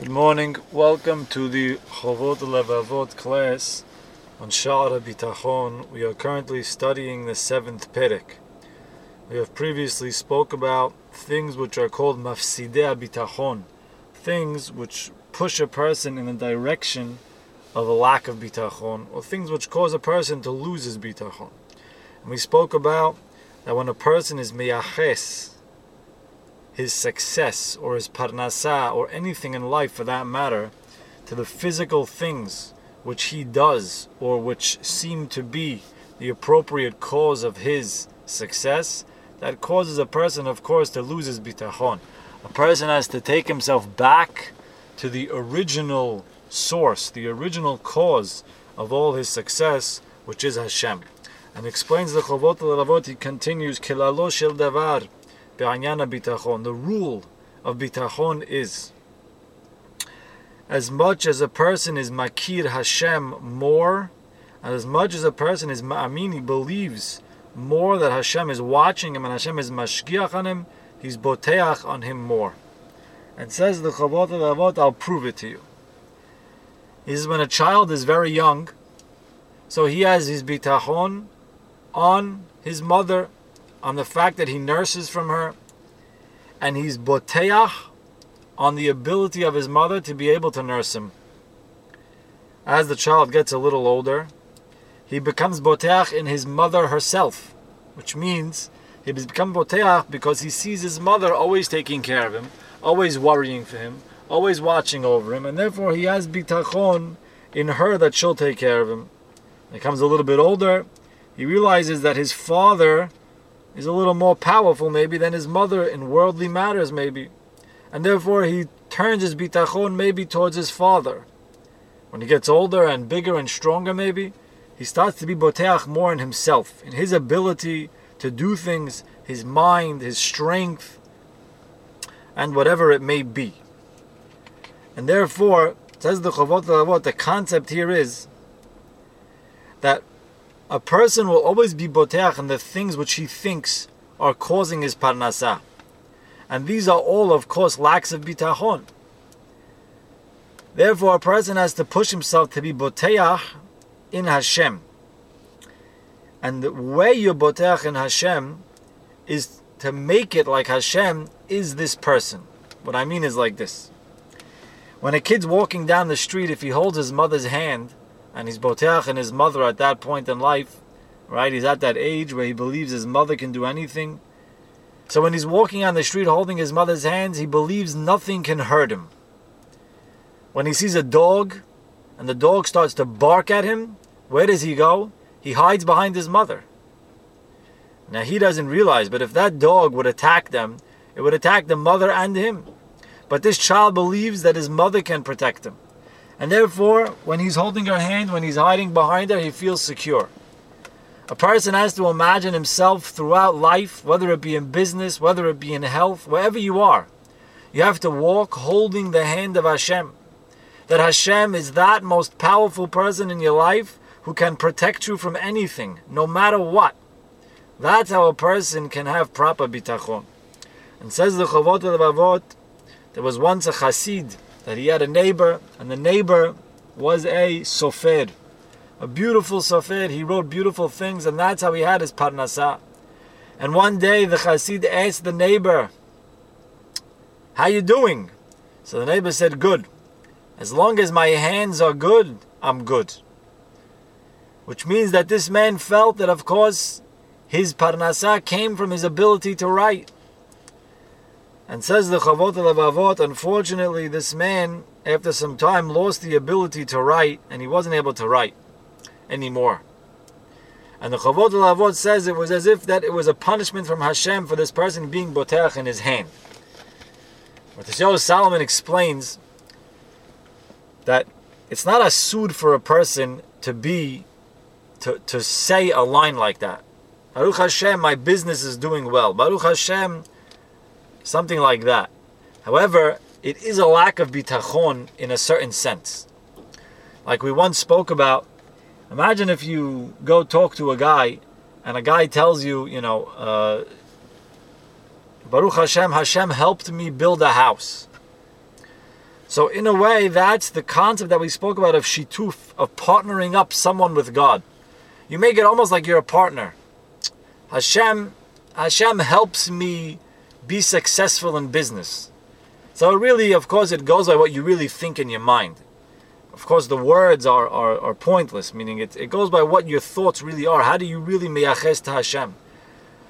Good morning. Welcome to the Chovot Levavot class on Sha'ar Bitachon. We are currently studying the seventh Perek. We have previously spoke about things which are called Mafsidei Bitachon, things which push a person in the direction of a lack of Bitachon, or things which cause a person to lose his Bitachon. And we spoke about that when a person is meyaches, his success or his parnasa or anything in life for that matter to the physical things which he does or which seem to be the appropriate cause of his success, that causes a person, of course, to lose his bitachon. A person has to take himself back to the original source, the original cause of all his success, which is Hashem. And explains the Chovot Levavot, he continues, Kilalo shel davar, bitachon. The rule of bitachon is as much as a person is makir Hashem more, and as much as a person is ma'amin, he believes more that Hashem is watching him and Hashem is mashgiach on him, he's boteach on him more. And says the Chovot Levavot, I'll prove it to you. Says when a child is very young, so he has his bitachon on his mother on the fact that he nurses from her, and he's boteach on the ability of his mother to be able to nurse him. As the child gets a little older, he becomes boteach in his mother herself, which means he becomes boteach because he sees his mother always taking care of him, always worrying for him, always watching over him, and therefore he has bitachon in her that she'll take care of him. He becomes a little bit older, he realizes that his father is a little more powerful maybe than his mother in worldly matters maybe. And therefore he turns his bitachon maybe towards his father. When he gets older and bigger and stronger maybe, he starts to be boteach more in himself, in his ability to do things, his mind, his strength, and whatever it may be. And therefore, says the Chovot Levavot, the concept here is that a person will always be boteach in the things which he thinks are causing his parnasa. And these are all, of course, lacks of bitachon. Therefore, a person has to push himself to be boteach in Hashem. And the way you're boteach in Hashem is to make it like Hashem is this person. What I mean is like this. When a kid's walking down the street, if he holds his mother's hand, and he's boteach and his mother at that point in life, right? He's at that age where he believes his mother can do anything. So when he's walking on the street holding his mother's hands, he believes nothing can hurt him. When he sees a dog and the dog starts to bark at him, where does he go? He hides behind his mother. Now he doesn't realize, but if that dog would attack them, it would attack the mother and him. But this child believes that his mother can protect him. And therefore, when he's holding her hand, when he's hiding behind her, he feels secure. A person has to imagine himself throughout life, whether it be in business, whether it be in health, wherever you are. You have to walk holding the hand of Hashem. That Hashem is that most powerful person in your life who can protect you from anything, no matter what. That's how a person can have proper bitachon. And says the Chovot Levavot, there was once a chassid that he had a neighbor, and the neighbor was a sofer, a beautiful sofer. He wrote beautiful things, and that's how he had his parnasa. And one day the chassid asked the neighbor, "How you doing?" So the neighbor said, "Good. As long as my hands are good, I'm good." Which means that this man felt that, of course, his parnasa came from his ability to write. And says the Chovot Levavot, unfortunately, this man, after some time, lost the ability to write, and he wasn't able to write anymore. And the Chovot Levavot says it was as if that it was a punishment from Hashem for this person being boteach in his hand. But the Shah Solomon explains that it's not a sud for a person to be, to, to say a line like that. Baruch Hashem, my business is doing well. Baruch Hashem, something like that. However, it is a lack of bitachon in a certain sense. Like we once spoke about, imagine if you go talk to a guy and a guy tells you, you know, uh, Baruch Hashem, Hashem helped me build a house. So in a way, that's the concept that we spoke about of shituf, of partnering up someone with God. You make it almost like you're a partner. Hashem, Hashem helps me be successful in business. So really, of course, it goes by what you really think in your mind. Of course, the words are, are, are pointless, meaning it, it goes by what your thoughts really are. How do you really meyaches to Hashem?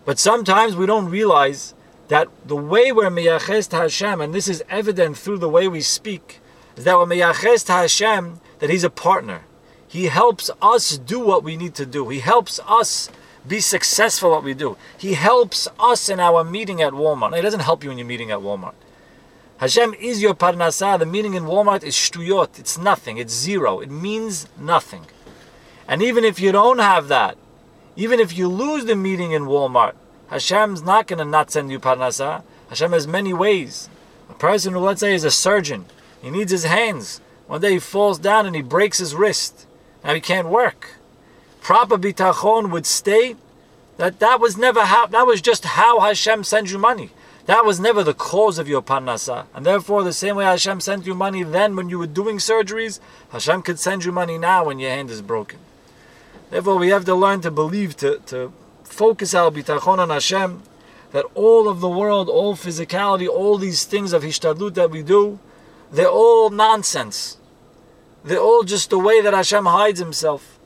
But sometimes we don't realize that the way we're meyaches to Hashem, and this is evident through the way we speak, is that we're meyaches to Hashem, that He's a partner. He helps us do what we need to do. He helps us be successful what we do. He helps us in our meeting at Walmart. he doesn't help you in your meeting at Walmart. Hashem is your parnasa. The meeting in Walmart is shtuyot. It's nothing. It's zero. It means nothing. And even if you don't have that, even if you lose the meeting in Walmart, Hashem's not going to not send you parnasa. Hashem has many ways. A person who, let's say, is a surgeon, he needs his hands. One day he falls down and he breaks his wrist. Now he can't work. Proper bitachon would state that that was never how, that was just how Hashem sends you money. That was never the cause of your parnasa. And therefore, the same way Hashem sent you money then when you were doing surgeries, Hashem could send you money now when your hand is broken. Therefore, we have to learn to believe, to, to focus our bitachon on Hashem, that all of the world, all physicality, all these things of hishtadlut that we do, they're all nonsense. They're all just the way that Hashem hides Himself.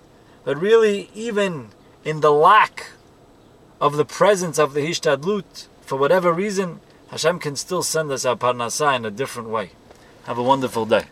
But really, even in the lack of the presence of the hishtadlut, for whatever reason, Hashem can still send us our parnasa in a different way. Have a wonderful day.